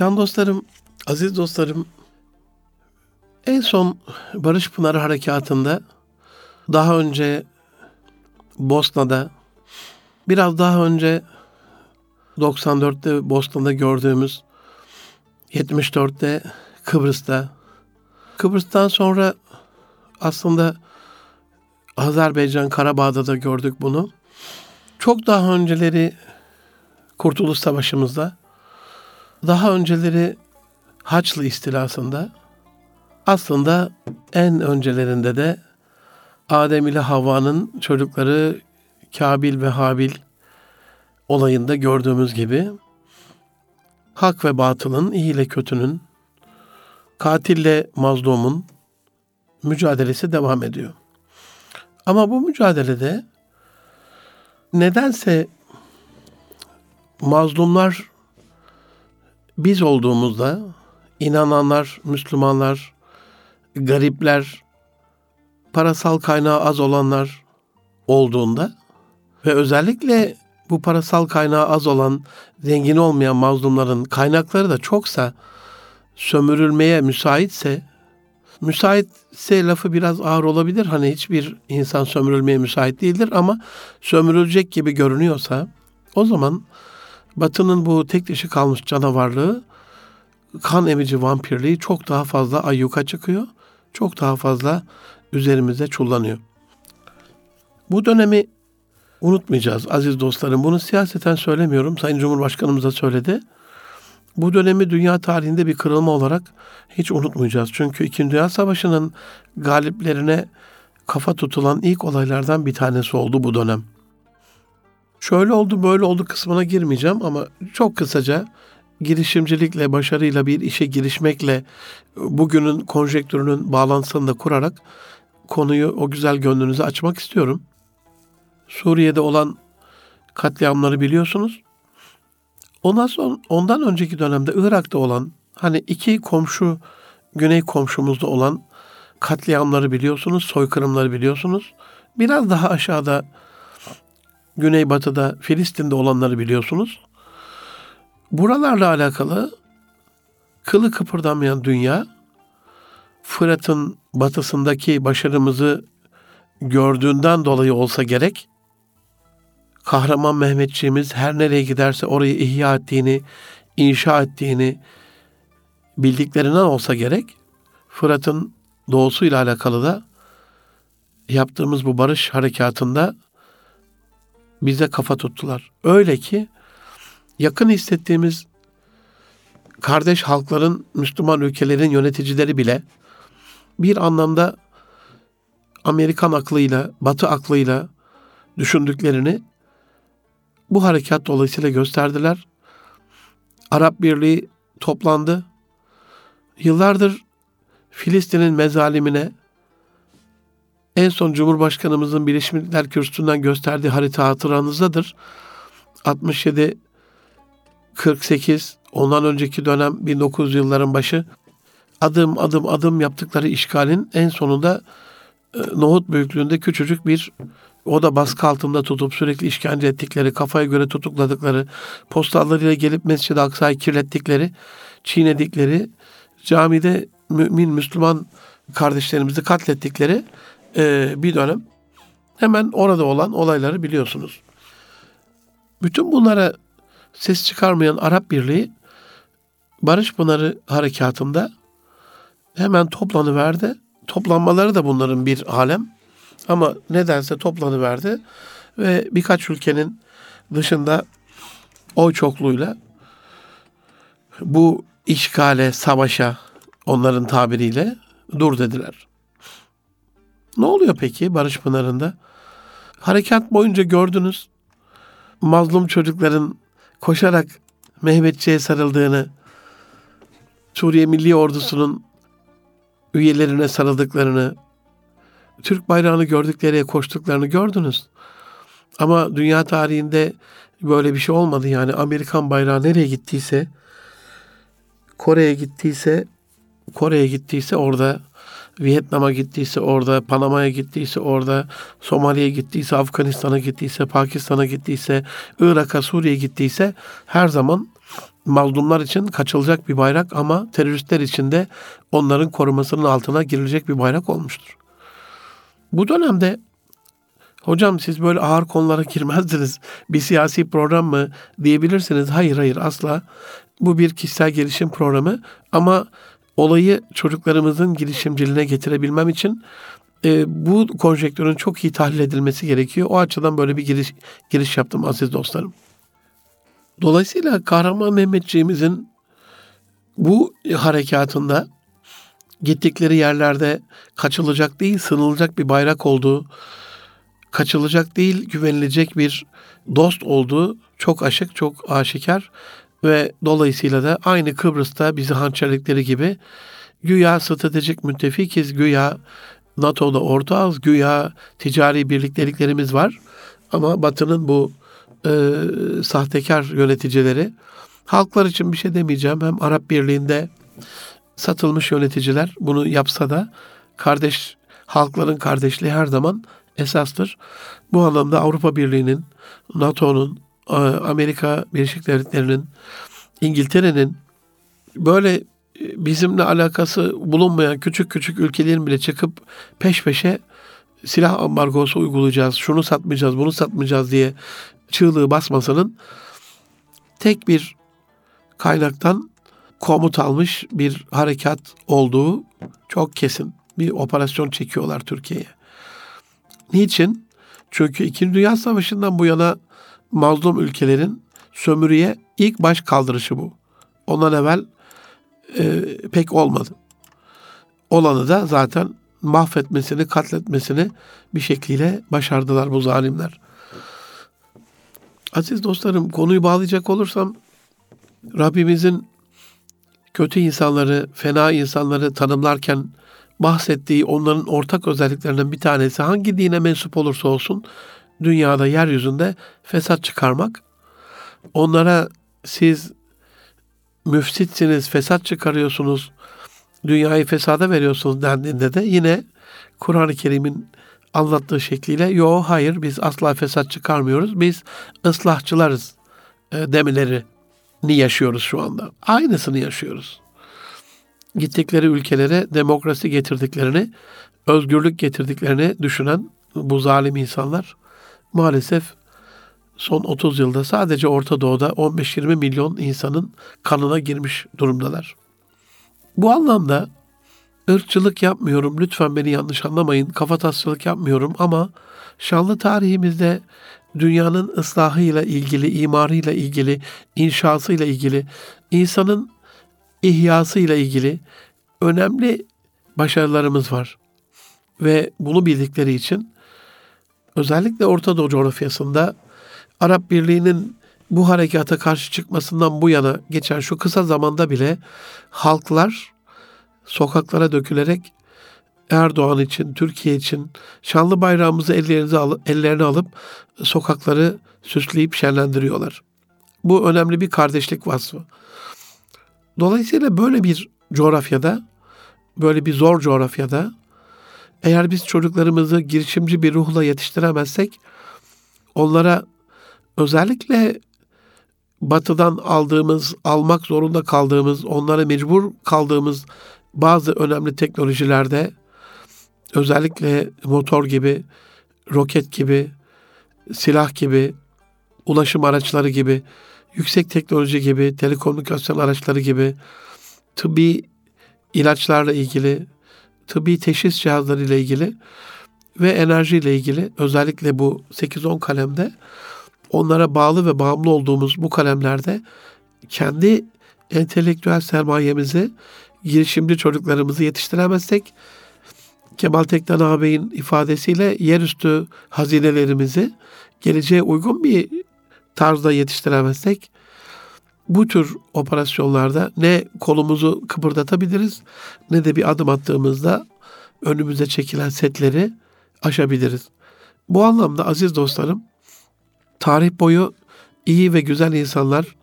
Can dostlarım, aziz dostlarım, en son Barış Pınarı Harekatı'nda daha önce Bosna'da, biraz daha önce 94'te Bosna'da gördüğümüz 74'te Kıbrıs'ta, Kıbrıs'tan sonra aslında Azerbaycan Karabağ'da da gördük bunu. Çok daha önceleri Kurtuluş Savaşı'mızda, daha önceleri Haçlı istilasında, aslında en öncelerinde de Adem ile Havva'nın çocukları Kabil ve Habil olayında gördüğümüz gibi hak ve batılın, iyi ile kötünün, katille mazlumun mücadelesi devam ediyor. Ama bu mücadelede nedense mazlumlar biz olduğumuzda inananlar, Müslümanlar, garipler, parasal kaynağı az olanlar olduğunda ve özellikle bu parasal kaynağı az olan, zengin olmayan mazlumların kaynakları da çoksa, sömürülmeye müsaitse, müsaitse lafı biraz ağır olabilir. Hani hiçbir insan sömürülmeye müsait değildir ama sömürülecek gibi görünüyorsa, o zaman Batı'nın bu tek dişi kalmış canavarlığı, kan emici vampirliği çok daha fazla ayyuka çıkıyor. Çok daha fazla üzerimize çullanıyor. Bu dönemi unutmayacağız aziz dostlarım. Bunu siyaseten söylemiyorum. Sayın Cumhurbaşkanımız da söyledi. Bu dönemi dünya tarihinde bir kırılma olarak hiç unutmayacağız. Çünkü İkinci Dünya Savaşı'nın galiplerine kafa tutulan ilk olaylardan bir tanesi oldu bu dönem. Şöyle oldu böyle oldu kısmına girmeyeceğim ama çok kısaca girişimcilikle, başarıyla bir işe girişmekle bugünün konjektürünün bağlantısını da kurarak konuyu o güzel gönlünüze açmak istiyorum. Suriye'de olan katliamları biliyorsunuz. Ondan sonra ondan önceki dönemde Irak'ta olan hani iki komşu güney komşumuzda olan katliamları biliyorsunuz, soykırımları biliyorsunuz. Biraz daha aşağıda güneybatıda Filistin'de olanları biliyorsunuz. Buralarla alakalı kılı kıpırdamayan dünya Fırat'ın batısındaki başarımızı gördüğünden dolayı olsa gerek kahraman Mehmetçiğimiz her nereye giderse orayı ihya ettiğini, inşa ettiğini bildiklerinden olsa gerek Fırat'ın doğusuyla alakalı da yaptığımız bu barış harekatında bize kafa tuttular. Öyle ki yakın hissettiğimiz kardeş halkların, Müslüman ülkelerin yöneticileri bile bir anlamda Amerikan aklıyla, Batı aklıyla düşündüklerini bu harekat dolayısıyla gösterdiler. Arap Birliği toplandı. Yıllardır Filistin'in mezalimine en son Cumhurbaşkanımızın Birleşmiş Milletler Kürsüsü'nden gösterdiği harita hatıranızdadır. 67 48 ondan önceki dönem 1900 yılların başı adım adım adım yaptıkları işgalin en sonunda e, nohut büyüklüğünde küçücük bir o da baskı altında tutup sürekli işkence ettikleri, kafaya göre tutukladıkları, postallarıyla gelip Mescid-i Aksa'yı kirlettikleri, çiğnedikleri, camide mümin, Müslüman kardeşlerimizi katlettikleri e, bir dönem. Hemen orada olan olayları biliyorsunuz. Bütün bunlara ses çıkarmayan Arap Birliği Barış Pınarı harekatında hemen toplanıverdi. Toplanmaları da bunların bir alem. Ama nedense toplanıverdi ve birkaç ülkenin dışında oy çokluğuyla bu işgale, savaşa onların tabiriyle dur dediler. Ne oluyor peki Barış Pınarı'nda? Harekat boyunca gördünüz mazlum çocukların koşarak Mehmetçiğe sarıldığını, Suriye Milli Ordusu'nun üyelerine sarıldıklarını, Türk bayrağını gördükleri koştuklarını gördünüz. Ama dünya tarihinde böyle bir şey olmadı. Yani Amerikan bayrağı nereye gittiyse, Kore'ye gittiyse, Kore'ye gittiyse orada, Vietnam'a gittiyse orada, Panama'ya gittiyse orada, Somali'ye gittiyse, Afganistan'a gittiyse, Pakistan'a gittiyse, Irak'a, Suriye'ye gittiyse her zaman mazlumlar için kaçılacak bir bayrak ama teröristler için de onların korumasının altına girilecek bir bayrak olmuştur. Bu dönemde hocam siz böyle ağır konulara girmezdiniz. Bir siyasi program mı diyebilirsiniz. Hayır hayır asla. Bu bir kişisel gelişim programı ama olayı çocuklarımızın girişimciliğine getirebilmem için e, bu konjektörün çok iyi tahlil edilmesi gerekiyor. O açıdan böyle bir giriş, giriş yaptım aziz dostlarım. Dolayısıyla Kahraman Mehmetçiğimizin bu harekatında gittikleri yerlerde kaçılacak değil, sınılacak bir bayrak olduğu, kaçılacak değil, güvenilecek bir dost olduğu çok aşık, çok aşikar ve dolayısıyla da aynı Kıbrıs'ta bizi hançerlikleri gibi güya stratejik müttefikiz, güya NATO'da ortağız, güya ticari birlikteliklerimiz var. Ama Batı'nın bu e, sahtekar yöneticileri halklar için bir şey demeyeceğim. Hem Arap Birliği'nde satılmış yöneticiler bunu yapsa da kardeş halkların kardeşliği her zaman esastır. Bu anlamda Avrupa Birliği'nin, NATO'nun, Amerika Birleşik Devletleri'nin, İngiltere'nin böyle e, bizimle alakası bulunmayan küçük küçük ülkelerin bile çıkıp peş peşe silah ambargosu uygulayacağız, şunu satmayacağız, bunu satmayacağız diye çığlığı basmasının tek bir kaynaktan komut almış bir harekat olduğu çok kesin. Bir operasyon çekiyorlar Türkiye'ye. Niçin? Çünkü İkinci Dünya Savaşı'ndan bu yana mazlum ülkelerin sömürüye ilk baş kaldırışı bu. Ondan evvel e, pek olmadı. Olanı da zaten mahvetmesini, katletmesini bir şekliyle başardılar bu zalimler. Aziz dostlarım konuyu bağlayacak olursam Rabbimizin kötü insanları, fena insanları tanımlarken bahsettiği onların ortak özelliklerinden bir tanesi hangi dine mensup olursa olsun dünyada yeryüzünde fesat çıkarmak. Onlara siz müfsitsiniz, fesat çıkarıyorsunuz, dünyayı fesada veriyorsunuz dendiğinde de yine Kur'an-ı Kerim'in anlattığı şekliyle yo hayır biz asla fesat çıkarmıyoruz. Biz ıslahçılarız e, demelerini yaşıyoruz şu anda. Aynısını yaşıyoruz. Gittikleri ülkelere demokrasi getirdiklerini, özgürlük getirdiklerini düşünen bu zalim insanlar maalesef son 30 yılda sadece Orta Doğu'da 15-20 milyon insanın kanına girmiş durumdalar. Bu anlamda ırkçılık yapmıyorum. Lütfen beni yanlış anlamayın. Kafatasçılık yapmıyorum ama şanlı tarihimizde dünyanın ıslahıyla ilgili, imarıyla ilgili, inşasıyla ilgili, insanın ihyasıyla ilgili önemli başarılarımız var. Ve bunu bildikleri için özellikle Orta Doğu coğrafyasında Arap Birliği'nin bu harekata karşı çıkmasından bu yana geçen şu kısa zamanda bile halklar sokaklara dökülerek Erdoğan için, Türkiye için şanlı bayrağımızı ellerinize alıp, ellerine alıp sokakları süsleyip şenlendiriyorlar. Bu önemli bir kardeşlik vasfı. Dolayısıyla böyle bir coğrafyada, böyle bir zor coğrafyada eğer biz çocuklarımızı girişimci bir ruhla yetiştiremezsek onlara özellikle batıdan aldığımız, almak zorunda kaldığımız, onlara mecbur kaldığımız bazı önemli teknolojilerde özellikle motor gibi, roket gibi, silah gibi, ulaşım araçları gibi, yüksek teknoloji gibi, telekomünikasyon araçları gibi, tıbbi ilaçlarla ilgili, tıbbi teşhis cihazları ile ilgili ve enerji ile ilgili özellikle bu 8-10 kalemde onlara bağlı ve bağımlı olduğumuz bu kalemlerde kendi entelektüel sermayemizi, girişimci çocuklarımızı yetiştiremezsek Kemal Tekten ağabeyin ifadesiyle yerüstü hazinelerimizi geleceğe uygun bir tarzda yetiştiremezsek bu tür operasyonlarda ne kolumuzu kıpırdatabiliriz ne de bir adım attığımızda önümüze çekilen setleri aşabiliriz. Bu anlamda aziz dostlarım tarih boyu iyi ve güzel insanlar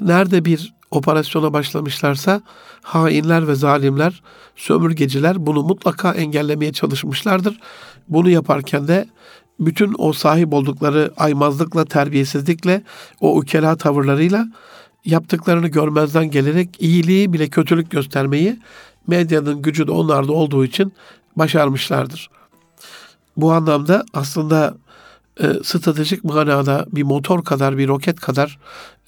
nerede bir operasyona başlamışlarsa hainler ve zalimler, sömürgeciler bunu mutlaka engellemeye çalışmışlardır. Bunu yaparken de bütün o sahip oldukları aymazlıkla, terbiyesizlikle, o ukela tavırlarıyla yaptıklarını görmezden gelerek iyiliği bile kötülük göstermeyi medyanın gücü de onlarda olduğu için başarmışlardır. Bu anlamda aslında e, stratejik manada bir motor kadar, bir roket kadar,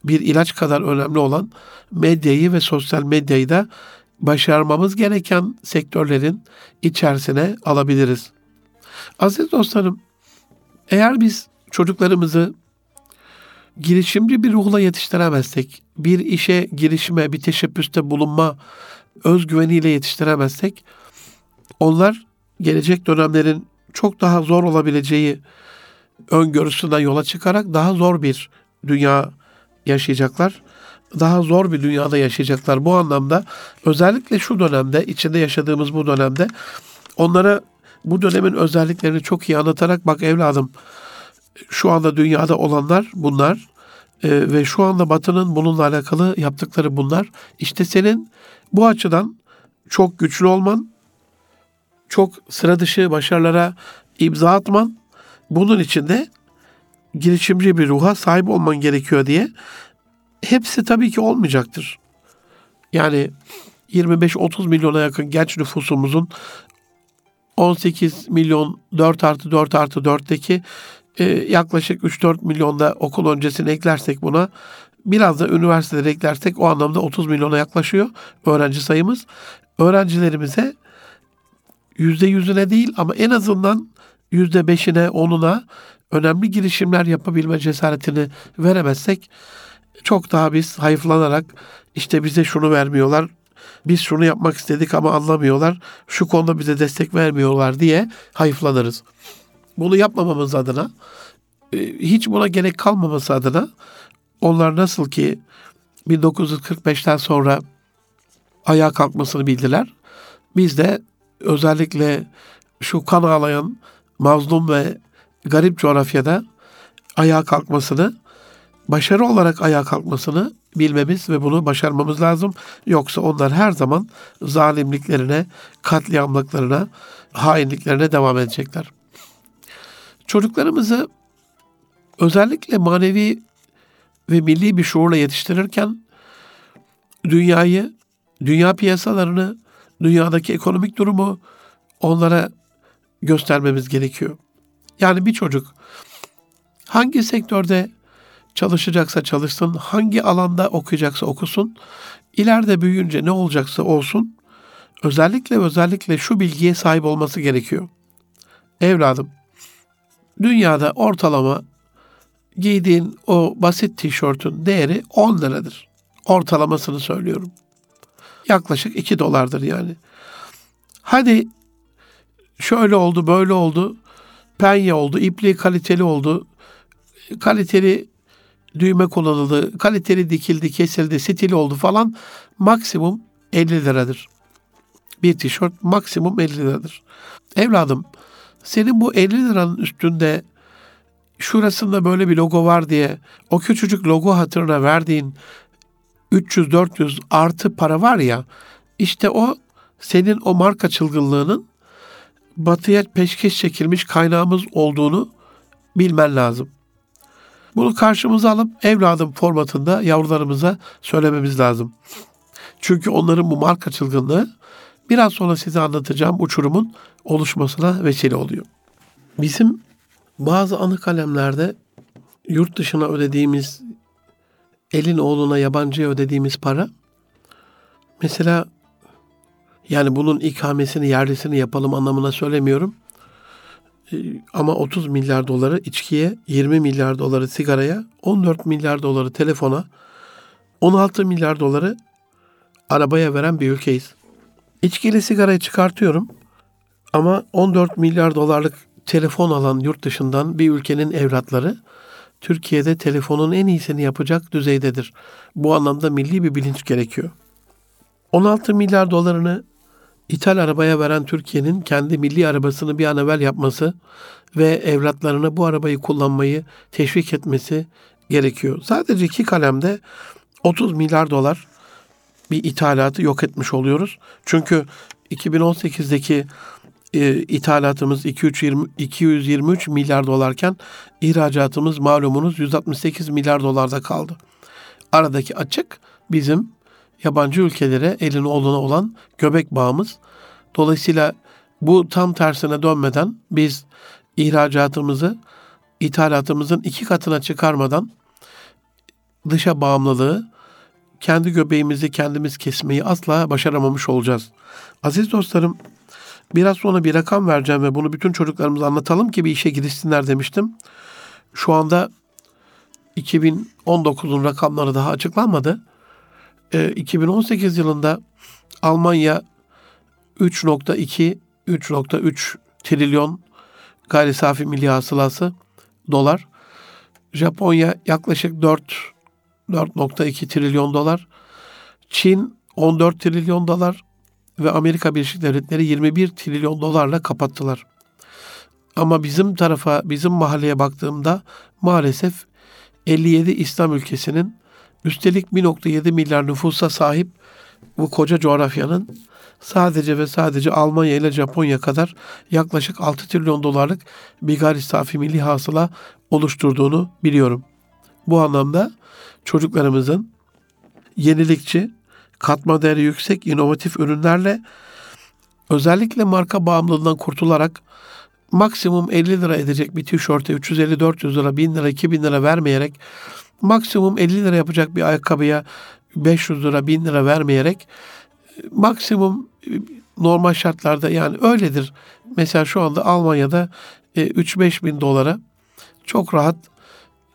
bir ilaç kadar önemli olan medyayı ve sosyal medyayı da başarmamız gereken sektörlerin içerisine alabiliriz. Aziz dostlarım, eğer biz çocuklarımızı girişimci bir ruhla yetiştiremezsek, bir işe girişime, bir teşebbüste bulunma özgüveniyle yetiştiremezsek, onlar gelecek dönemlerin çok daha zor olabileceği öngörüsünden yola çıkarak daha zor bir dünya yaşayacaklar. Daha zor bir dünyada yaşayacaklar. Bu anlamda özellikle şu dönemde, içinde yaşadığımız bu dönemde onlara bu dönemin özelliklerini çok iyi anlatarak bak evladım şu anda dünyada olanlar bunlar e, ve şu anda Batı'nın bununla alakalı yaptıkları bunlar. İşte senin bu açıdan çok güçlü olman, çok sıra dışı başarılara imza atman, bunun için de girişimci bir ruha sahip olman gerekiyor diye hepsi tabii ki olmayacaktır. Yani 25-30 milyona yakın genç nüfusumuzun 18 milyon 4 artı 4 artı 4'teki e, yaklaşık 3-4 milyonda okul öncesini eklersek buna biraz da üniversiteleri eklersek o anlamda 30 milyona yaklaşıyor öğrenci sayımız. Öğrencilerimize yüzde yüzüne değil ama en azından yüzde beşine, onuna önemli girişimler yapabilme cesaretini veremezsek çok daha biz hayıflanarak işte bize şunu vermiyorlar, biz şunu yapmak istedik ama anlamıyorlar, şu konuda bize destek vermiyorlar diye hayıflanırız. Bunu yapmamamız adına, e, hiç buna gerek kalmaması adına onlar nasıl ki 1945'ten sonra ayağa kalkmasını bildiler. Biz de özellikle şu kan ağlayan mazlum ve garip coğrafyada ayağa kalkmasını, başarı olarak ayağa kalkmasını bilmemiz ve bunu başarmamız lazım. Yoksa onlar her zaman zalimliklerine, katliamlıklarına, hainliklerine devam edecekler. Çocuklarımızı özellikle manevi ve milli bir şuurla yetiştirirken dünyayı, dünya piyasalarını, dünyadaki ekonomik durumu onlara göstermemiz gerekiyor. Yani bir çocuk hangi sektörde çalışacaksa çalışsın, hangi alanda okuyacaksa okusun, ileride büyüyünce ne olacaksa olsun, özellikle özellikle şu bilgiye sahip olması gerekiyor. Evladım, dünyada ortalama giydiğin o basit tişörtün değeri 10 liradır. Ortalamasını söylüyorum. Yaklaşık 2 dolardır yani. Hadi şöyle oldu, böyle oldu. Penye oldu, ipliği kaliteli oldu. Kaliteli düğme kullanıldı, kaliteli dikildi, kesildi, stili oldu falan. Maksimum 50 liradır. Bir tişört maksimum 50 liradır. Evladım, senin bu 50 liranın üstünde şurasında böyle bir logo var diye o küçücük logo hatırına verdiğin 300-400 artı para var ya işte o senin o marka çılgınlığının batıya peşkeş çekilmiş kaynağımız olduğunu bilmen lazım. Bunu karşımıza alıp evladım formatında yavrularımıza söylememiz lazım. Çünkü onların bu marka çılgınlığı biraz sonra size anlatacağım uçurumun oluşmasına vesile oluyor. Bizim bazı anı kalemlerde yurt dışına ödediğimiz elin oğluna yabancıya ödediğimiz para mesela yani bunun ikamesini yerlisini yapalım anlamına söylemiyorum. Ee, ama 30 milyar doları içkiye, 20 milyar doları sigaraya, 14 milyar doları telefona, 16 milyar doları arabaya veren bir ülkeyiz. İçkiyle sigarayı çıkartıyorum ama 14 milyar dolarlık telefon alan yurt dışından bir ülkenin evlatları Türkiye'de telefonun en iyisini yapacak düzeydedir. Bu anlamda milli bir bilinç gerekiyor. 16 milyar dolarını ithal arabaya veren Türkiye'nin kendi milli arabasını bir an evvel yapması ve evlatlarına bu arabayı kullanmayı teşvik etmesi gerekiyor. Sadece iki kalemde 30 milyar dolar bir ithalatı yok etmiş oluyoruz. Çünkü 2018'deki e, ithalatımız 220, 223 milyar dolarken ihracatımız malumunuz 168 milyar dolarda kaldı. Aradaki açık bizim yabancı ülkelere elin oğluna olan göbek bağımız. Dolayısıyla bu tam tersine dönmeden biz ihracatımızı ithalatımızın iki katına çıkarmadan dışa bağımlılığı kendi göbeğimizi kendimiz kesmeyi asla başaramamış olacağız. Aziz dostlarım biraz sonra bir rakam vereceğim ve bunu bütün çocuklarımıza anlatalım ki bir işe girişsinler demiştim. Şu anda 2019'un rakamları daha açıklanmadı. E, 2018 yılında Almanya 3.2 3.3 trilyon gayri safi milli hasılası dolar. Japonya yaklaşık 4 4.2 trilyon dolar. Çin 14 trilyon dolar ve Amerika Birleşik Devletleri 21 trilyon dolarla kapattılar. Ama bizim tarafa, bizim mahalleye baktığımda maalesef 57 İslam ülkesinin üstelik 1.7 milyar nüfusa sahip bu koca coğrafyanın sadece ve sadece Almanya ile Japonya kadar yaklaşık 6 trilyon dolarlık bir gayri safi milli hasıla oluşturduğunu biliyorum. Bu anlamda çocuklarımızın yenilikçi, katma değeri yüksek, inovatif ürünlerle özellikle marka bağımlılığından kurtularak maksimum 50 lira edecek bir tişörte 350-400 lira, 1000 lira, 2000 lira vermeyerek maksimum 50 lira yapacak bir ayakkabıya 500 lira, 1000 lira vermeyerek maksimum normal şartlarda yani öyledir. Mesela şu anda Almanya'da 3-5 bin dolara çok rahat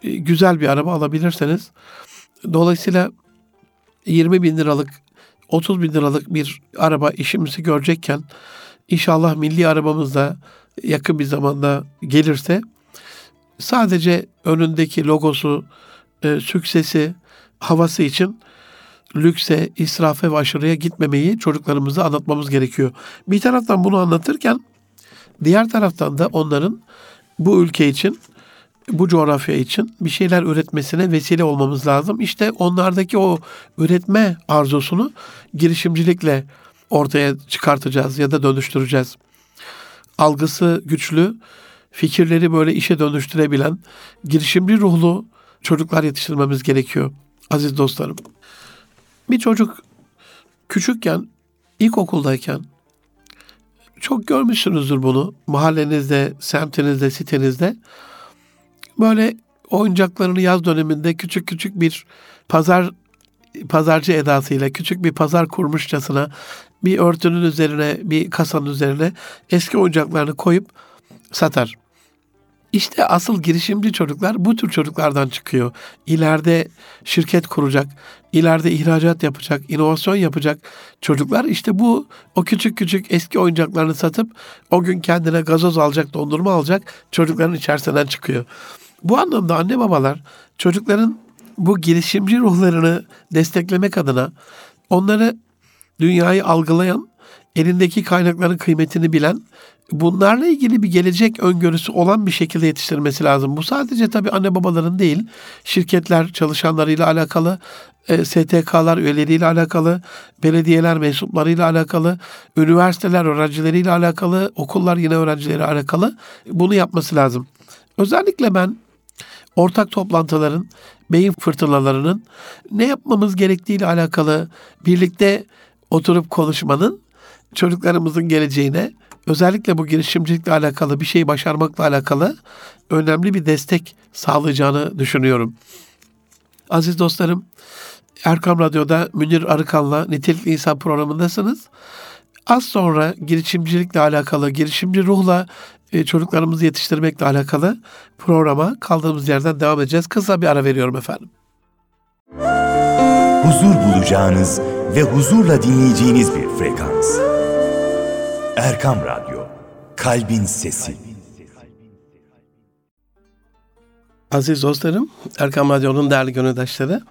güzel bir araba alabilirseniz dolayısıyla 20 bin liralık 30 bin liralık bir araba işimizi görecekken inşallah milli arabamız da yakın bir zamanda gelirse sadece önündeki logosu, e, süksesi, havası için lükse, israfe ve aşırıya gitmemeyi çocuklarımıza anlatmamız gerekiyor. Bir taraftan bunu anlatırken diğer taraftan da onların bu ülke için, bu coğrafya için bir şeyler üretmesine vesile olmamız lazım. İşte onlardaki o üretme arzusunu girişimcilikle ortaya çıkartacağız ya da dönüştüreceğiz. Algısı güçlü, fikirleri böyle işe dönüştürebilen, girişimci ruhlu çocuklar yetiştirmemiz gerekiyor aziz dostlarım. Bir çocuk küçükken, ilkokuldayken çok görmüşsünüzdür bunu mahallenizde, semtinizde, sitenizde. Böyle oyuncaklarını yaz döneminde küçük küçük bir pazar pazarcı edasıyla küçük bir pazar kurmuşçasına bir örtünün üzerine, bir kasanın üzerine eski oyuncaklarını koyup satar. İşte asıl girişimci çocuklar bu tür çocuklardan çıkıyor. İleride şirket kuracak, ileride ihracat yapacak, inovasyon yapacak çocuklar işte bu o küçük küçük eski oyuncaklarını satıp o gün kendine gazoz alacak, dondurma alacak çocukların içerisinden çıkıyor. Bu anlamda anne babalar çocukların bu girişimci ruhlarını desteklemek adına onları dünyayı algılayan, elindeki kaynakların kıymetini bilen bunlarla ilgili bir gelecek öngörüsü olan bir şekilde yetiştirmesi lazım. Bu sadece tabii anne babaların değil, şirketler çalışanlarıyla alakalı, e, STK'lar üyeleriyle alakalı, belediyeler mensuplarıyla alakalı, üniversiteler öğrencileriyle alakalı, okullar yine öğrencileri alakalı bunu yapması lazım. Özellikle ben ortak toplantıların, beyin fırtınalarının ne yapmamız gerektiğiyle alakalı birlikte oturup konuşmanın çocuklarımızın geleceğine özellikle bu girişimcilikle alakalı bir şey başarmakla alakalı önemli bir destek sağlayacağını düşünüyorum. Aziz dostlarım, Erkam Radyo'da Münir Arıkan'la Nitelikli İnsan programındasınız. Az sonra girişimcilikle alakalı, girişimci ruhla e, çocuklarımızı yetiştirmekle alakalı programa kaldığımız yerden devam edeceğiz. Kısa bir ara veriyorum efendim. Huzur bulacağınız ve huzurla dinleyeceğiniz bir frekans. Erkam Radyo, Kalbin Sesi. Aziz dostlarım, Erkam Radyo'nun değerli gönüldaşları,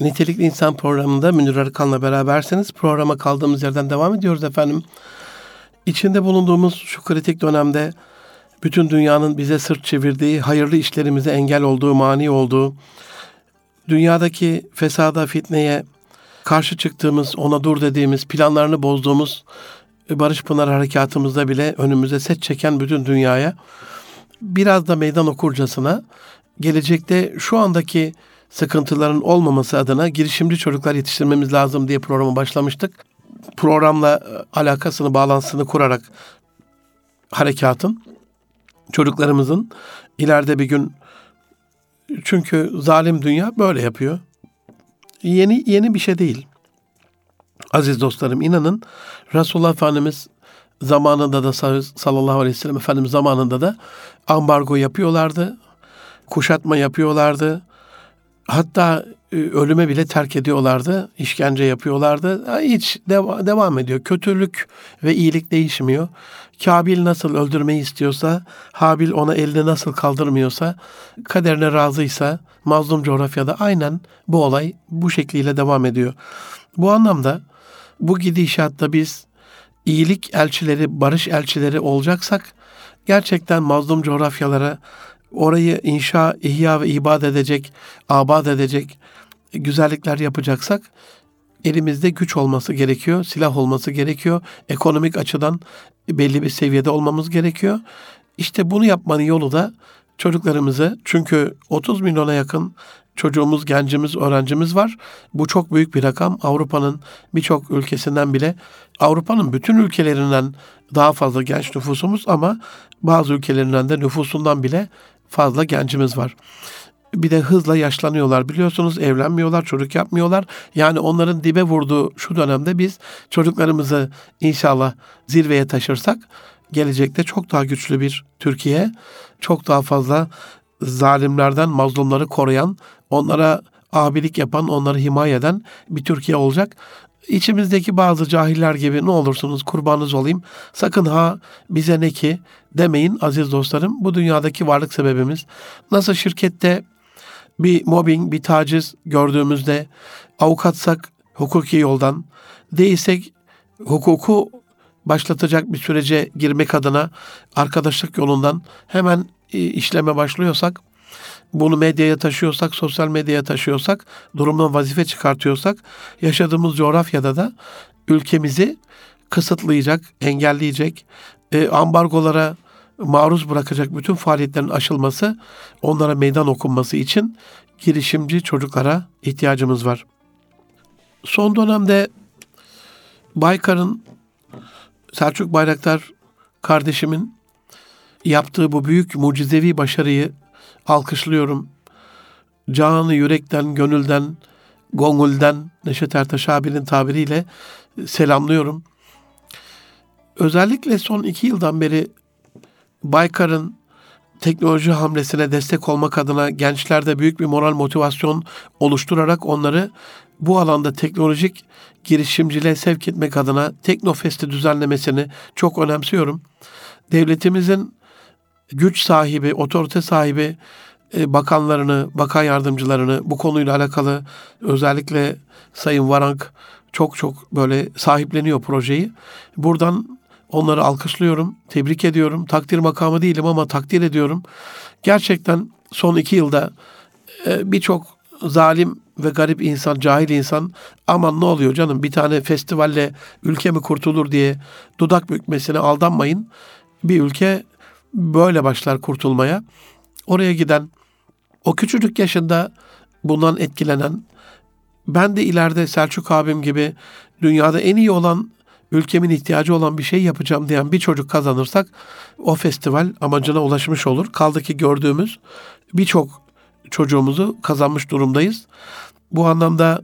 Nitelikli İnsan programında Münir Arıkan'la berabersiniz. Programa kaldığımız yerden devam ediyoruz efendim. İçinde bulunduğumuz şu kritik dönemde bütün dünyanın bize sırt çevirdiği, hayırlı işlerimize engel olduğu, mani olduğu, dünyadaki fesada, fitneye karşı çıktığımız, ona dur dediğimiz, planlarını bozduğumuz Barış Pınar harekatımızda bile önümüze set çeken bütün dünyaya biraz da meydan okurcasına gelecekte şu andaki sıkıntıların olmaması adına girişimci çocuklar yetiştirmemiz lazım diye programı başlamıştık. Programla e, alakasını, bağlantısını kurarak harekatın çocuklarımızın ileride bir gün çünkü zalim dünya böyle yapıyor. Yeni yeni bir şey değil. Aziz dostlarım inanın Resulullah Efendimiz zamanında da sallallahu aleyhi ve sellem Efendimiz zamanında da ambargo yapıyorlardı. Kuşatma yapıyorlardı. Hatta e, ölüme bile terk ediyorlardı. işkence yapıyorlardı. Hiç deva- devam ediyor. Kötülük ve iyilik değişmiyor. Kabil nasıl öldürmeyi istiyorsa, Habil ona elini nasıl kaldırmıyorsa, kaderine razıysa, mazlum coğrafyada aynen bu olay bu şekliyle devam ediyor. Bu anlamda bu gidişatta biz iyilik elçileri, barış elçileri olacaksak gerçekten mazlum coğrafyalara orayı inşa, ihya ve ibad edecek, abad edecek güzellikler yapacaksak elimizde güç olması gerekiyor, silah olması gerekiyor, ekonomik açıdan belli bir seviyede olmamız gerekiyor. İşte bunu yapmanın yolu da çocuklarımızı çünkü 30 milyona yakın çocuğumuz, gencimiz, öğrencimiz var. Bu çok büyük bir rakam. Avrupa'nın birçok ülkesinden bile, Avrupa'nın bütün ülkelerinden daha fazla genç nüfusumuz ama bazı ülkelerinden de nüfusundan bile fazla gencimiz var. Bir de hızla yaşlanıyorlar biliyorsunuz evlenmiyorlar çocuk yapmıyorlar. Yani onların dibe vurduğu şu dönemde biz çocuklarımızı inşallah zirveye taşırsak gelecekte çok daha güçlü bir Türkiye, çok daha fazla zalimlerden mazlumları koruyan, onlara abilik yapan, onları himaye eden bir Türkiye olacak. İçimizdeki bazı cahiller gibi ne olursunuz kurbanınız olayım. Sakın ha bize ne ki demeyin aziz dostlarım. Bu dünyadaki varlık sebebimiz. Nasıl şirkette bir mobbing, bir taciz gördüğümüzde avukatsak hukuki yoldan, değilsek hukuku başlatacak bir sürece girmek adına arkadaşlık yolundan hemen e, işleme başlıyorsak, bunu medyaya taşıyorsak, sosyal medyaya taşıyorsak, durumdan vazife çıkartıyorsak, yaşadığımız coğrafyada da ülkemizi kısıtlayacak, engelleyecek, e, ambargolara maruz bırakacak bütün faaliyetlerin aşılması, onlara meydan okunması için girişimci çocuklara ihtiyacımız var. Son dönemde Baykar'ın Selçuk Bayraktar kardeşimin yaptığı bu büyük mucizevi başarıyı alkışlıyorum. Canı yürekten, gönülden, gongulden Neşet Ertaş abinin tabiriyle selamlıyorum. Özellikle son iki yıldan beri Baykar'ın teknoloji hamlesine destek olmak adına gençlerde büyük bir moral motivasyon oluşturarak onları bu alanda teknolojik girişimciliğe sevk etmek adına Teknofest'i düzenlemesini çok önemsiyorum. Devletimizin güç sahibi, otorite sahibi e, bakanlarını, bakan yardımcılarını bu konuyla alakalı özellikle Sayın Varank çok çok böyle sahipleniyor projeyi. Buradan onları alkışlıyorum, tebrik ediyorum. Takdir makamı değilim ama takdir ediyorum. Gerçekten son iki yılda e, birçok zalim ve garip insan, cahil insan aman ne oluyor canım bir tane festivalle ülke mi kurtulur diye dudak bükmesine aldanmayın. Bir ülke böyle başlar kurtulmaya. Oraya giden, o küçücük yaşında bundan etkilenen, ben de ileride Selçuk abim gibi dünyada en iyi olan, ülkemin ihtiyacı olan bir şey yapacağım diyen bir çocuk kazanırsak o festival amacına ulaşmış olur. Kaldı ki gördüğümüz birçok çocuğumuzu kazanmış durumdayız. Bu anlamda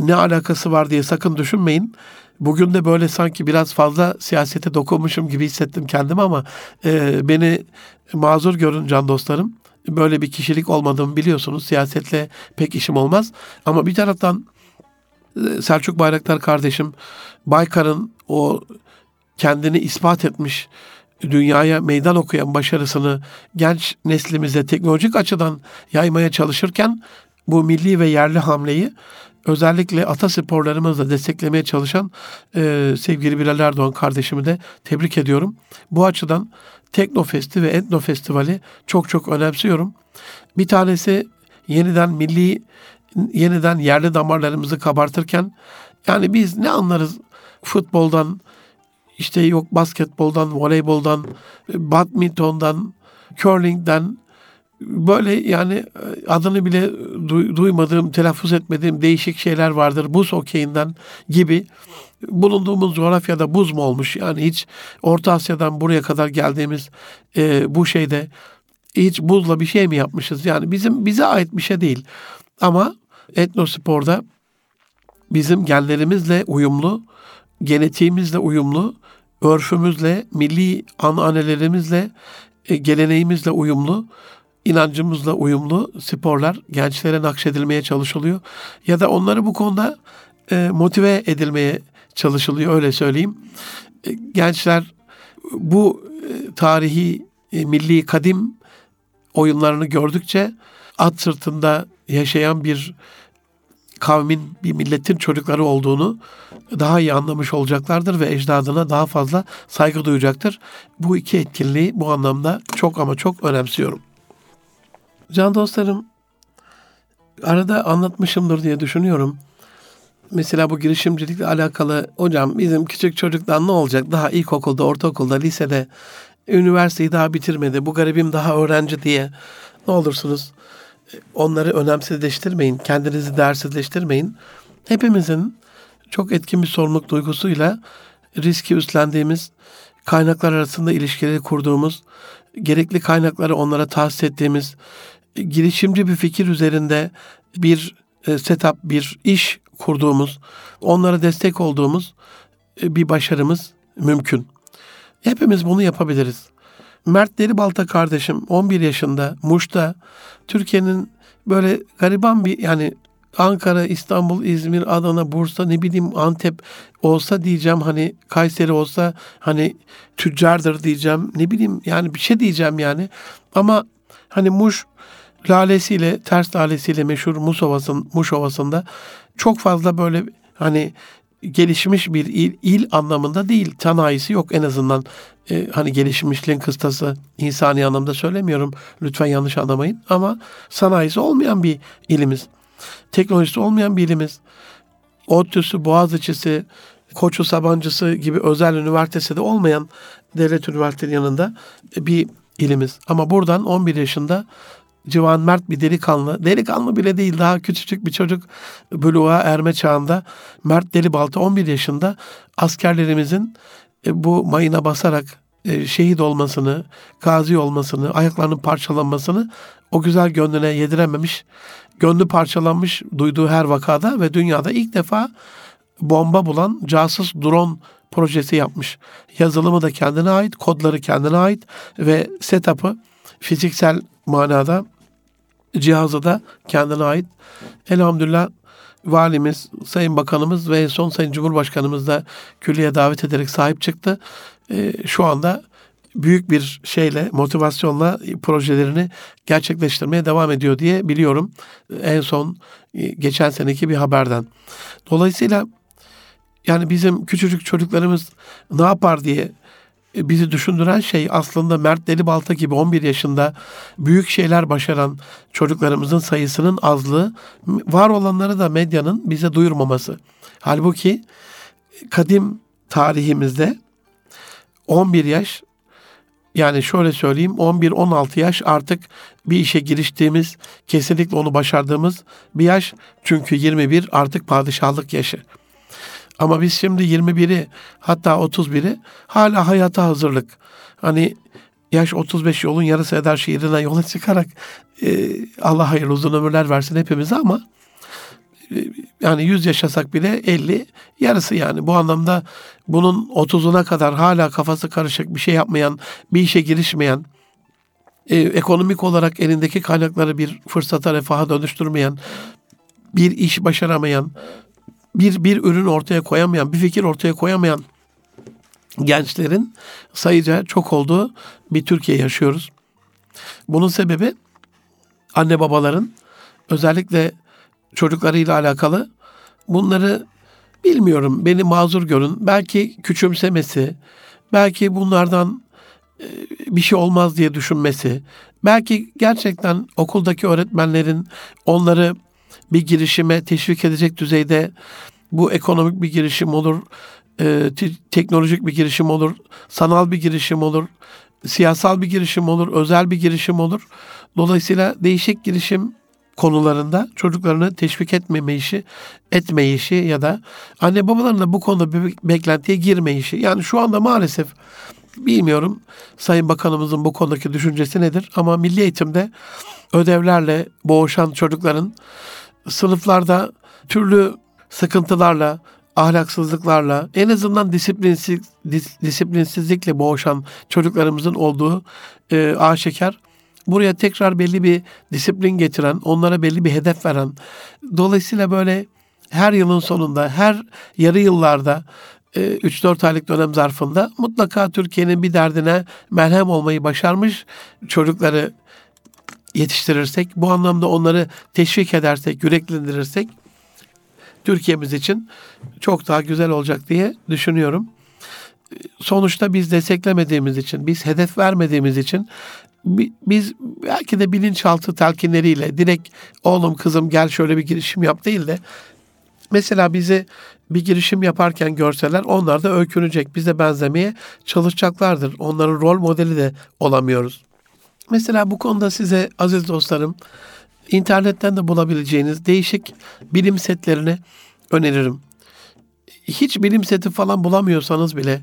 ne alakası var diye sakın düşünmeyin. Bugün de böyle sanki biraz fazla siyasete dokunmuşum gibi hissettim kendimi ama e, beni mazur görün can dostlarım. Böyle bir kişilik olmadığımı biliyorsunuz. Siyasetle pek işim olmaz. Ama bir taraftan Selçuk Bayraktar kardeşim Baykar'ın o kendini ispat etmiş dünyaya meydan okuyan başarısını genç neslimize teknolojik açıdan yaymaya çalışırken bu milli ve yerli hamleyi özellikle ata sporlarımızla desteklemeye çalışan e, sevgili Bilal Erdoğan kardeşimi de tebrik ediyorum. Bu açıdan Teknofesti ve Etno Festivali çok çok önemsiyorum. Bir tanesi yeniden milli, yeniden yerli damarlarımızı kabartırken yani biz ne anlarız futboldan, işte yok basketboldan, voleyboldan, badmintondan, curlingden, böyle yani e, adını bile du- duymadığım, telaffuz etmediğim değişik şeyler vardır. Buz okeyinden gibi bulunduğumuz coğrafyada buz mu olmuş? Yani hiç Orta Asya'dan buraya kadar geldiğimiz e, bu şeyde hiç buzla bir şey mi yapmışız? Yani bizim bize ait bir şey değil. Ama etnosporda bizim genlerimizle uyumlu, genetiğimizle uyumlu, örfümüzle, milli ananelerimizle, e, geleneğimizle uyumlu, inancımızla uyumlu sporlar gençlere nakşedilmeye çalışılıyor. Ya da onları bu konuda e, motive edilmeye çalışılıyor öyle söyleyeyim. E, gençler bu tarihi, milli, kadim oyunlarını gördükçe at sırtında yaşayan bir kavmin, bir milletin çocukları olduğunu daha iyi anlamış olacaklardır ve ecdadına daha fazla saygı duyacaktır. Bu iki etkinliği bu anlamda çok ama çok önemsiyorum. Can dostlarım, arada anlatmışımdır diye düşünüyorum. Mesela bu girişimcilikle alakalı hocam bizim küçük çocuktan ne olacak? Daha ilkokulda, ortaokulda, lisede, üniversiteyi daha bitirmedi. Bu garibim daha öğrenci diye ne olursunuz onları önemsizleştirmeyin, kendinizi değersizleştirmeyin. Hepimizin çok etkin bir sorumluluk duygusuyla riski üstlendiğimiz, kaynaklar arasında ilişkileri kurduğumuz, gerekli kaynakları onlara tahsis ettiğimiz, girişimci bir fikir üzerinde bir e, setup, bir iş kurduğumuz, onlara destek olduğumuz e, bir başarımız mümkün. Hepimiz bunu yapabiliriz. Mert Deribalta kardeşim 11 yaşında Muş'ta Türkiye'nin böyle gariban bir yani Ankara, İstanbul, İzmir, Adana, Bursa ne bileyim Antep olsa diyeceğim hani Kayseri olsa hani tüccardır diyeceğim ne bileyim yani bir şey diyeceğim yani. Ama hani Muş lalesiyle ters lalesiyle meşhur Muş, Ovası'nın, Muş Ovası'nda çok fazla böyle hani gelişmiş bir il, il anlamında değil. Sanayisi yok en azından. E, hani gelişmişliğin kıstası insani anlamda söylemiyorum. Lütfen yanlış anlamayın. Ama sanayisi olmayan bir ilimiz. Teknolojisi olmayan bir ilimiz. ODTÜ'sü, Boğaziçi'si, Koçu Sabancısı gibi özel üniversitesi de olmayan devlet üniversitenin yanında bir ilimiz. Ama buradan 11 yaşında civan mert bir delikanlı, delikanlı bile değil daha küçücük bir çocuk buluğa erme çağında Mert Delibaltı 11 yaşında askerlerimizin e, bu mayına basarak e, şehit olmasını, gazi olmasını, ayaklarının parçalanmasını o güzel gönlüne yedirememiş, gönlü parçalanmış duyduğu her vakada ve dünyada ilk defa bomba bulan casus drone projesi yapmış. Yazılımı da kendine ait, kodları kendine ait ve setup'ı fiziksel manada cihazı da kendine ait. Elhamdülillah valimiz, sayın bakanımız ve son sayın cumhurbaşkanımız da külliye davet ederek sahip çıktı. Ee, şu anda büyük bir şeyle, motivasyonla projelerini gerçekleştirmeye devam ediyor diye biliyorum. En son e, geçen seneki bir haberden. Dolayısıyla yani bizim küçücük çocuklarımız ne yapar diye e, bizi düşündüren şey aslında Mert Delibalta gibi 11 yaşında büyük şeyler başaran çocuklarımızın sayısının azlığı, var olanları da medyanın bize duyurmaması. Halbuki kadim tarihimizde 11 yaş yani şöyle söyleyeyim 11-16 yaş artık bir işe giriştiğimiz, kesinlikle onu başardığımız bir yaş. Çünkü 21 artık padişahlık yaşı. Ama biz şimdi 21'i hatta 31'i hala hayata hazırlık. Hani yaş 35 yolun yarısı eder şiirine yola çıkarak e, Allah hayırlı uzun ömürler versin hepimize ama e, yani 100 yaşasak bile 50 yarısı yani. Bu anlamda bunun 30'una kadar hala kafası karışık bir şey yapmayan, bir işe girişmeyen, e, ekonomik olarak elindeki kaynakları bir fırsata, refaha dönüştürmeyen, bir iş başaramayan, bir bir ürün ortaya koyamayan, bir fikir ortaya koyamayan gençlerin sayıca çok olduğu bir Türkiye yaşıyoruz. Bunun sebebi anne babaların özellikle çocuklarıyla alakalı bunları bilmiyorum beni mazur görün. Belki küçümsemesi, belki bunlardan e, bir şey olmaz diye düşünmesi, belki gerçekten okuldaki öğretmenlerin onları bir girişime teşvik edecek düzeyde bu ekonomik bir girişim olur, e, teknolojik bir girişim olur, sanal bir girişim olur, siyasal bir girişim olur, özel bir girişim olur. Dolayısıyla değişik girişim konularında çocuklarını teşvik etmeme işi, etme işi ya da anne babaların da bu konuda bir beklentiye girme işi. Yani şu anda maalesef bilmiyorum Sayın Bakanımızın bu konudaki düşüncesi nedir ama milli eğitimde ödevlerle boğuşan çocukların sınıflarda türlü sıkıntılarla, ahlaksızlıklarla, en azından disiplinsiz, dis, disiplinsizlikle boğuşan çocuklarımızın olduğu e, aşikar. Buraya tekrar belli bir disiplin getiren, onlara belli bir hedef veren, dolayısıyla böyle her yılın sonunda, her yarı yıllarda 3-4 e, aylık dönem zarfında mutlaka Türkiye'nin bir derdine merhem olmayı başarmış çocukları yetiştirirsek, bu anlamda onları teşvik edersek, yüreklendirirsek Türkiye'miz için çok daha güzel olacak diye düşünüyorum. Sonuçta biz desteklemediğimiz için, biz hedef vermediğimiz için biz belki de bilinçaltı telkinleriyle direkt oğlum kızım gel şöyle bir girişim yap değil de mesela bizi bir girişim yaparken görseler onlar da öykünecek, bize benzemeye çalışacaklardır. Onların rol modeli de olamıyoruz. Mesela bu konuda size aziz dostlarım internetten de bulabileceğiniz değişik bilim setlerini öneririm. Hiç bilim seti falan bulamıyorsanız bile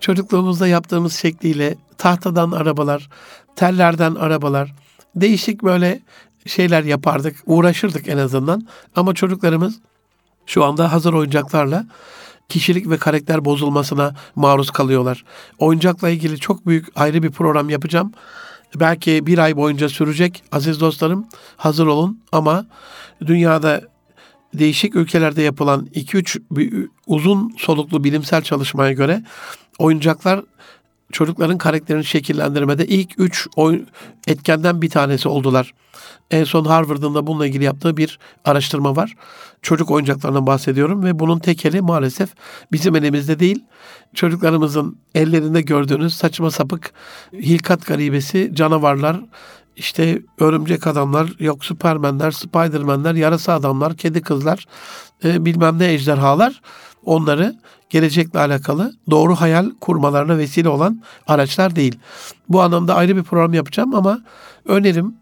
çocukluğumuzda yaptığımız şekliyle tahtadan arabalar, tellerden arabalar, değişik böyle şeyler yapardık, uğraşırdık en azından. Ama çocuklarımız şu anda hazır oyuncaklarla kişilik ve karakter bozulmasına maruz kalıyorlar. Oyuncakla ilgili çok büyük ayrı bir program yapacağım belki bir ay boyunca sürecek aziz dostlarım. Hazır olun. Ama dünyada değişik ülkelerde yapılan 2-3 uzun soluklu bilimsel çalışmaya göre oyuncaklar çocukların karakterini şekillendirmede ilk üç oyun etkenden bir tanesi oldular. En son Harvard'ın da bununla ilgili yaptığı bir araştırma var. Çocuk oyuncaklarından bahsediyorum ve bunun tekeli maalesef bizim elimizde değil. Çocuklarımızın ellerinde gördüğünüz saçma sapık hilkat garibesi canavarlar, işte örümcek adamlar, yok süpermenler, spidermenler, yarasa adamlar, kedi kızlar, e, bilmem ne ejderhalar onları gelecekle alakalı doğru hayal kurmalarına vesile olan araçlar değil. Bu anlamda ayrı bir program yapacağım ama önerim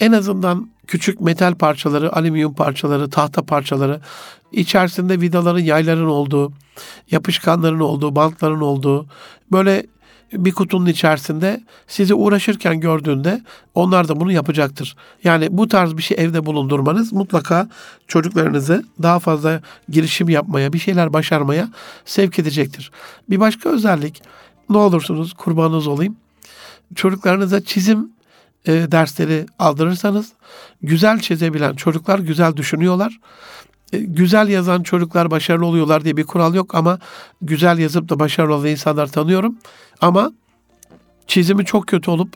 en azından küçük metal parçaları, alüminyum parçaları, tahta parçaları, içerisinde vidaların, yayların olduğu, yapışkanların olduğu, bantların olduğu, böyle bir kutunun içerisinde sizi uğraşırken gördüğünde onlar da bunu yapacaktır. Yani bu tarz bir şey evde bulundurmanız mutlaka çocuklarınızı daha fazla girişim yapmaya, bir şeyler başarmaya sevk edecektir. Bir başka özellik ne olursunuz kurbanınız olayım. Çocuklarınıza çizim e, dersleri aldırırsanız güzel çizebilen çocuklar güzel düşünüyorlar. E, güzel yazan çocuklar başarılı oluyorlar diye bir kural yok ama güzel yazıp da başarılı olan insanlar tanıyorum. Ama çizimi çok kötü olup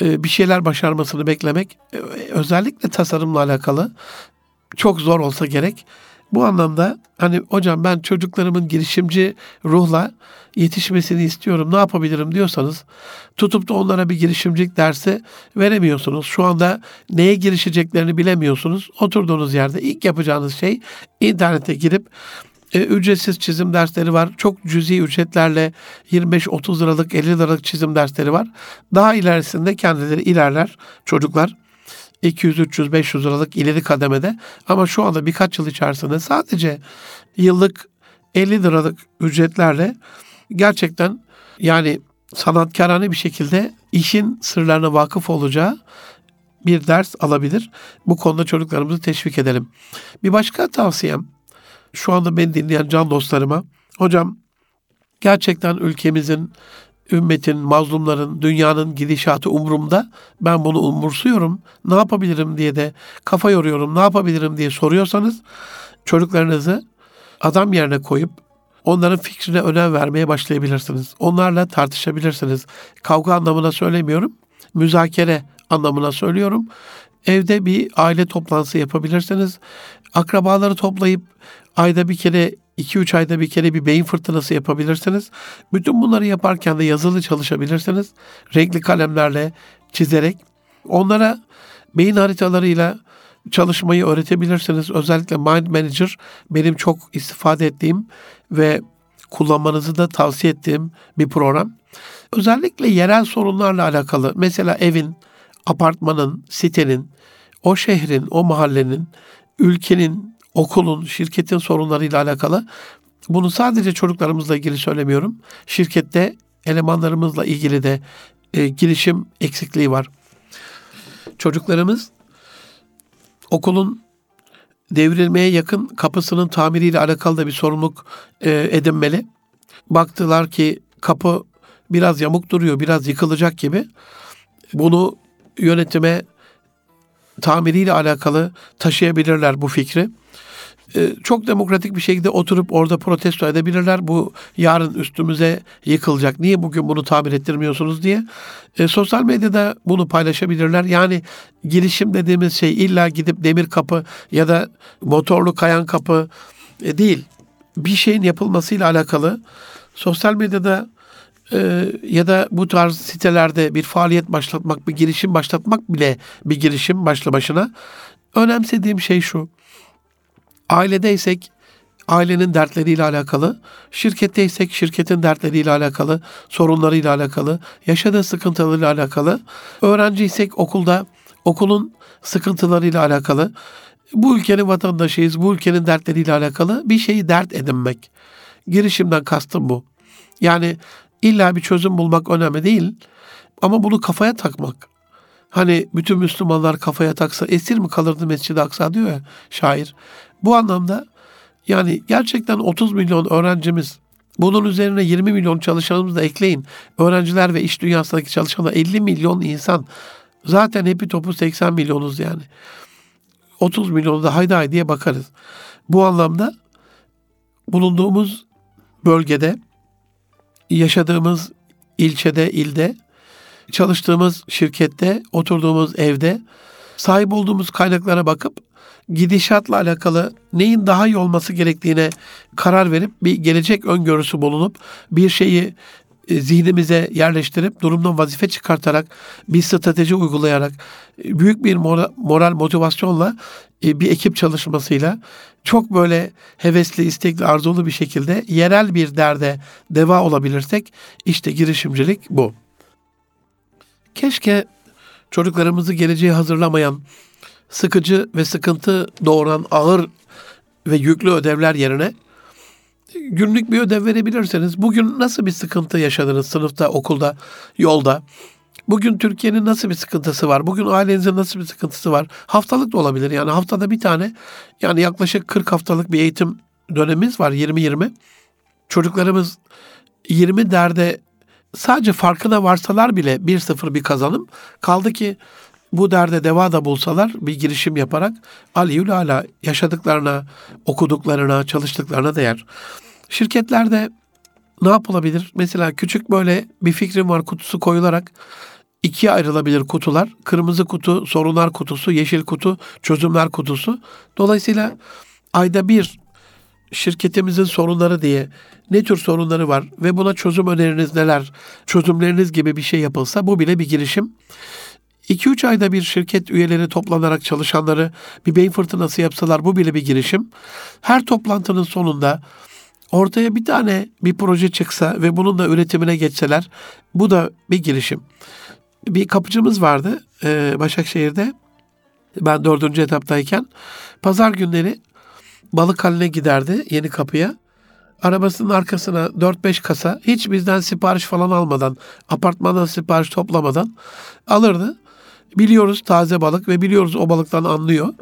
e, bir şeyler başarmasını beklemek e, özellikle tasarımla alakalı çok zor olsa gerek. Bu anlamda hani hocam ben çocuklarımın girişimci ruhla yetişmesini istiyorum ne yapabilirim diyorsanız tutup da onlara bir girişimcilik dersi veremiyorsunuz. Şu anda neye girişeceklerini bilemiyorsunuz. Oturduğunuz yerde ilk yapacağınız şey internete girip e, ücretsiz çizim dersleri var. Çok cüzi ücretlerle 25-30 liralık 50 liralık çizim dersleri var. Daha ilerisinde kendileri ilerler çocuklar. 200, 300, 500 liralık ileri kademede ama şu anda birkaç yıl içerisinde sadece yıllık 50 liralık ücretlerle gerçekten yani sanatkarane bir şekilde işin sırlarına vakıf olacağı bir ders alabilir. Bu konuda çocuklarımızı teşvik edelim. Bir başka tavsiyem şu anda beni dinleyen can dostlarıma. Hocam gerçekten ülkemizin ümmetin, mazlumların, dünyanın gidişatı umurumda. Ben bunu umursuyorum. Ne yapabilirim diye de kafa yoruyorum. Ne yapabilirim diye soruyorsanız çocuklarınızı adam yerine koyup onların fikrine önem vermeye başlayabilirsiniz. Onlarla tartışabilirsiniz. Kavga anlamına söylemiyorum. Müzakere anlamına söylüyorum. Evde bir aile toplantısı yapabilirsiniz. Akrabaları toplayıp ayda bir kere 2-3 ayda bir kere bir beyin fırtınası yapabilirsiniz. Bütün bunları yaparken de yazılı çalışabilirsiniz. Renkli kalemlerle çizerek onlara beyin haritalarıyla çalışmayı öğretebilirsiniz. Özellikle Mind Manager benim çok istifade ettiğim ve kullanmanızı da tavsiye ettiğim bir program. Özellikle yerel sorunlarla alakalı mesela evin, apartmanın, sitenin, o şehrin, o mahallenin, ülkenin, okulun, şirketin sorunlarıyla alakalı. Bunu sadece çocuklarımızla ilgili söylemiyorum. Şirkette elemanlarımızla ilgili de e, girişim eksikliği var. Çocuklarımız okulun devrilmeye yakın kapısının tamiriyle alakalı da bir sorumluluk e, edinmeli. Baktılar ki kapı biraz yamuk duruyor, biraz yıkılacak gibi. Bunu yönetime tamiriyle alakalı taşıyabilirler bu fikri. Ee, çok demokratik bir şekilde oturup orada protesto edebilirler. Bu yarın üstümüze yıkılacak. Niye bugün bunu tamir ettirmiyorsunuz diye. E, sosyal medyada bunu paylaşabilirler. Yani girişim dediğimiz şey illa gidip demir kapı ya da motorlu kayan kapı e, değil. Bir şeyin yapılmasıyla alakalı sosyal medyada e, ya da bu tarz sitelerde bir faaliyet başlatmak, bir girişim başlatmak bile bir girişim başlı başına. Önemsediğim şey şu. Ailedeysek ailenin dertleriyle alakalı, şirketteysek şirketin dertleriyle alakalı, sorunlarıyla alakalı, yaşadığı sıkıntılarıyla alakalı, öğrenciysek okulda okulun sıkıntılarıyla alakalı, bu ülkenin vatandaşıyız, bu ülkenin dertleriyle alakalı bir şeyi dert edinmek. Girişimden kastım bu. Yani illa bir çözüm bulmak önemli değil ama bunu kafaya takmak. Hani bütün Müslümanlar kafaya taksa esir mi kalırdı Mescid-i Aksa diyor ya şair. Bu anlamda yani gerçekten 30 milyon öğrencimiz bunun üzerine 20 milyon çalışanımızı da ekleyin. Öğrenciler ve iş dünyasındaki çalışanlar 50 milyon insan. Zaten hepi topu 80 milyonuz yani. 30 milyonu da haydi haydi diye bakarız. Bu anlamda bulunduğumuz bölgede, yaşadığımız ilçede, ilde, çalıştığımız şirkette, oturduğumuz evde sahip olduğumuz kaynaklara bakıp gidişatla alakalı neyin daha iyi olması gerektiğine karar verip bir gelecek öngörüsü bulunup bir şeyi e, zihnimize yerleştirip durumdan vazife çıkartarak bir strateji uygulayarak e, büyük bir moral motivasyonla e, bir ekip çalışmasıyla çok böyle hevesli, istekli, arzulu bir şekilde yerel bir derde deva olabilirsek işte girişimcilik bu. Keşke çocuklarımızı geleceğe hazırlamayan sıkıcı ve sıkıntı doğuran ağır ve yüklü ödevler yerine günlük bir ödev verebilirseniz bugün nasıl bir sıkıntı yaşadınız sınıfta, okulda, yolda? Bugün Türkiye'nin nasıl bir sıkıntısı var? Bugün ailenizin nasıl bir sıkıntısı var? Haftalık da olabilir. Yani haftada bir tane yani yaklaşık 40 haftalık bir eğitim dönemimiz var 20-20. Çocuklarımız 20 derde sadece farkına varsalar bile 1-0 bir kazanım. Kaldı ki bu derde deva da bulsalar bir girişim yaparak aliyül ala yaşadıklarına, okuduklarına, çalıştıklarına değer. Şirketlerde ne yapılabilir? Mesela küçük böyle bir fikrim var kutusu koyularak ikiye ayrılabilir kutular. Kırmızı kutu sorunlar kutusu, yeşil kutu çözümler kutusu. Dolayısıyla ayda bir şirketimizin sorunları diye ne tür sorunları var ve buna çözüm öneriniz neler, çözümleriniz gibi bir şey yapılsa bu bile bir girişim. 2-3 ayda bir şirket üyeleri toplanarak çalışanları bir beyin fırtınası yapsalar bu bile bir girişim. Her toplantının sonunda ortaya bir tane bir proje çıksa ve bunun da üretimine geçseler bu da bir girişim. Bir kapıcımız vardı e, Başakşehir'de. Ben dördüncü etaptayken pazar günleri balık haline giderdi yeni kapıya. Arabasının arkasına 4-5 kasa hiç bizden sipariş falan almadan, apartmandan sipariş toplamadan alırdı. Biliyoruz taze balık ve biliyoruz o balıktan anlıyor.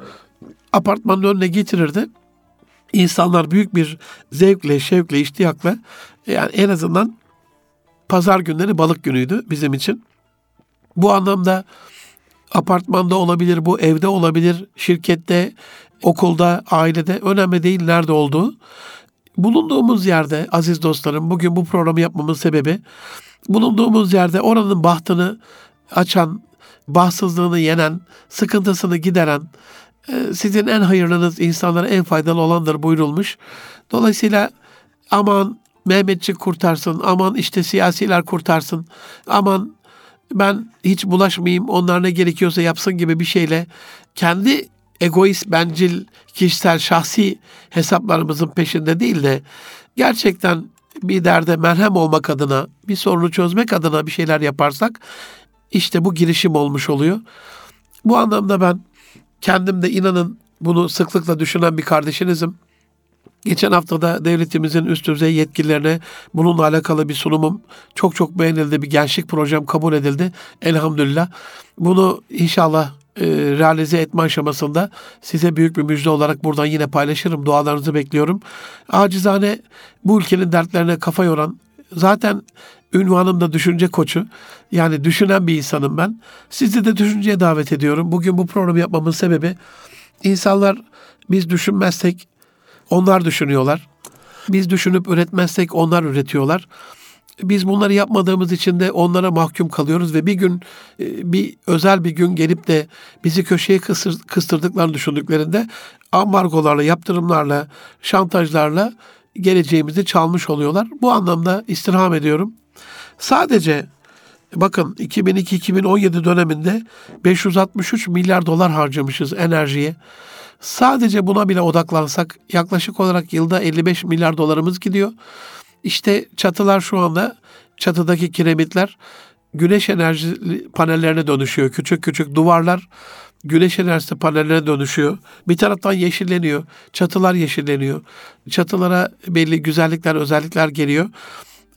Apartmanın önüne getirirdi. İnsanlar büyük bir zevkle, şevkle, iştiyakla yani en azından pazar günleri balık günüydü bizim için. Bu anlamda apartmanda olabilir, bu evde olabilir, şirkette, okulda, ailede önemli değil nerede olduğu. Bulunduğumuz yerde aziz dostlarım bugün bu programı yapmamın sebebi bulunduğumuz yerde oranın bahtını açan, bahtsızlığını yenen, sıkıntısını gideren, e, sizin en hayırlınız insanlara en faydalı olandır buyurulmuş. Dolayısıyla aman Mehmetçik kurtarsın, aman işte siyasiler kurtarsın, aman ben hiç bulaşmayayım, onlar ne gerekiyorsa yapsın gibi bir şeyle kendi egoist, bencil, kişisel, şahsi hesaplarımızın peşinde değil de gerçekten bir derde merhem olmak adına, bir sorunu çözmek adına bir şeyler yaparsak işte bu girişim olmuş oluyor. Bu anlamda ben kendim de inanın bunu sıklıkla düşünen bir kardeşinizim. Geçen haftada devletimizin üst düzey yetkililerine bununla alakalı bir sunumum çok çok beğenildi. Bir gençlik projem kabul edildi. Elhamdülillah. Bunu inşallah e, realize etme aşamasında size büyük bir müjde olarak buradan yine paylaşırım. Dualarınızı bekliyorum. Acizane bu ülkenin dertlerine kafa yoran zaten ünvanım da düşünce koçu. Yani düşünen bir insanım ben. Sizi de düşünceye davet ediyorum. Bugün bu programı yapmamın sebebi insanlar biz düşünmezsek onlar düşünüyorlar. Biz düşünüp üretmezsek onlar üretiyorlar. Biz bunları yapmadığımız için de onlara mahkum kalıyoruz ve bir gün e, bir özel bir gün gelip de bizi köşeye kısır, kıstırdıklarını düşündüklerinde ambargolarla, yaptırımlarla, şantajlarla geleceğimizi çalmış oluyorlar. Bu anlamda istirham ediyorum. Sadece bakın 2002-2017 döneminde 563 milyar dolar harcamışız enerjiye. Sadece buna bile odaklansak yaklaşık olarak yılda 55 milyar dolarımız gidiyor. İşte çatılar şu anda çatıdaki kiremitler güneş enerji panellerine dönüşüyor. Küçük küçük duvarlar güneş enerjisi panellerine dönüşüyor. Bir taraftan yeşilleniyor. Çatılar yeşilleniyor. Çatılara belli güzellikler, özellikler geliyor.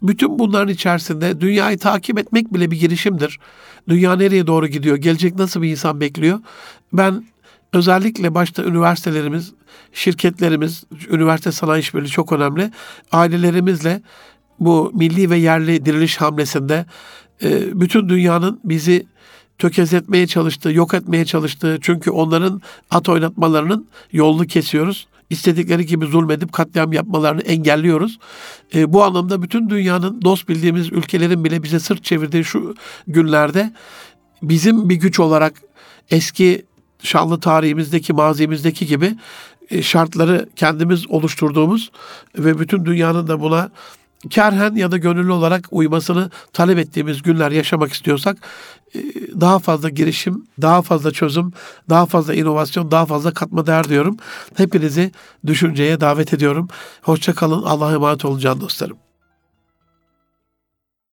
Bütün bunların içerisinde dünyayı takip etmek bile bir girişimdir. Dünya nereye doğru gidiyor? Gelecek nasıl bir insan bekliyor? Ben özellikle başta üniversitelerimiz, şirketlerimiz, üniversite sanayi işbirliği çok önemli. Ailelerimizle bu milli ve yerli diriliş hamlesinde e, bütün dünyanın bizi tökezletmeye çalıştığı, yok etmeye çalıştığı çünkü onların at oynatmalarının yolunu kesiyoruz. İstedikleri gibi zulmedip katliam yapmalarını engelliyoruz. E, bu anlamda bütün dünyanın dost bildiğimiz ülkelerin bile bize sırt çevirdiği şu günlerde bizim bir güç olarak eski şanlı tarihimizdeki, mazimizdeki gibi e, şartları kendimiz oluşturduğumuz ve bütün dünyanın da buna kerhen ya da gönüllü olarak uymasını talep ettiğimiz günler yaşamak istiyorsak e, daha fazla girişim, daha fazla çözüm, daha fazla inovasyon, daha fazla katma değer diyorum. Hepinizi düşünceye davet ediyorum. Hoşça kalın. Allah'a emanet olun can dostlarım.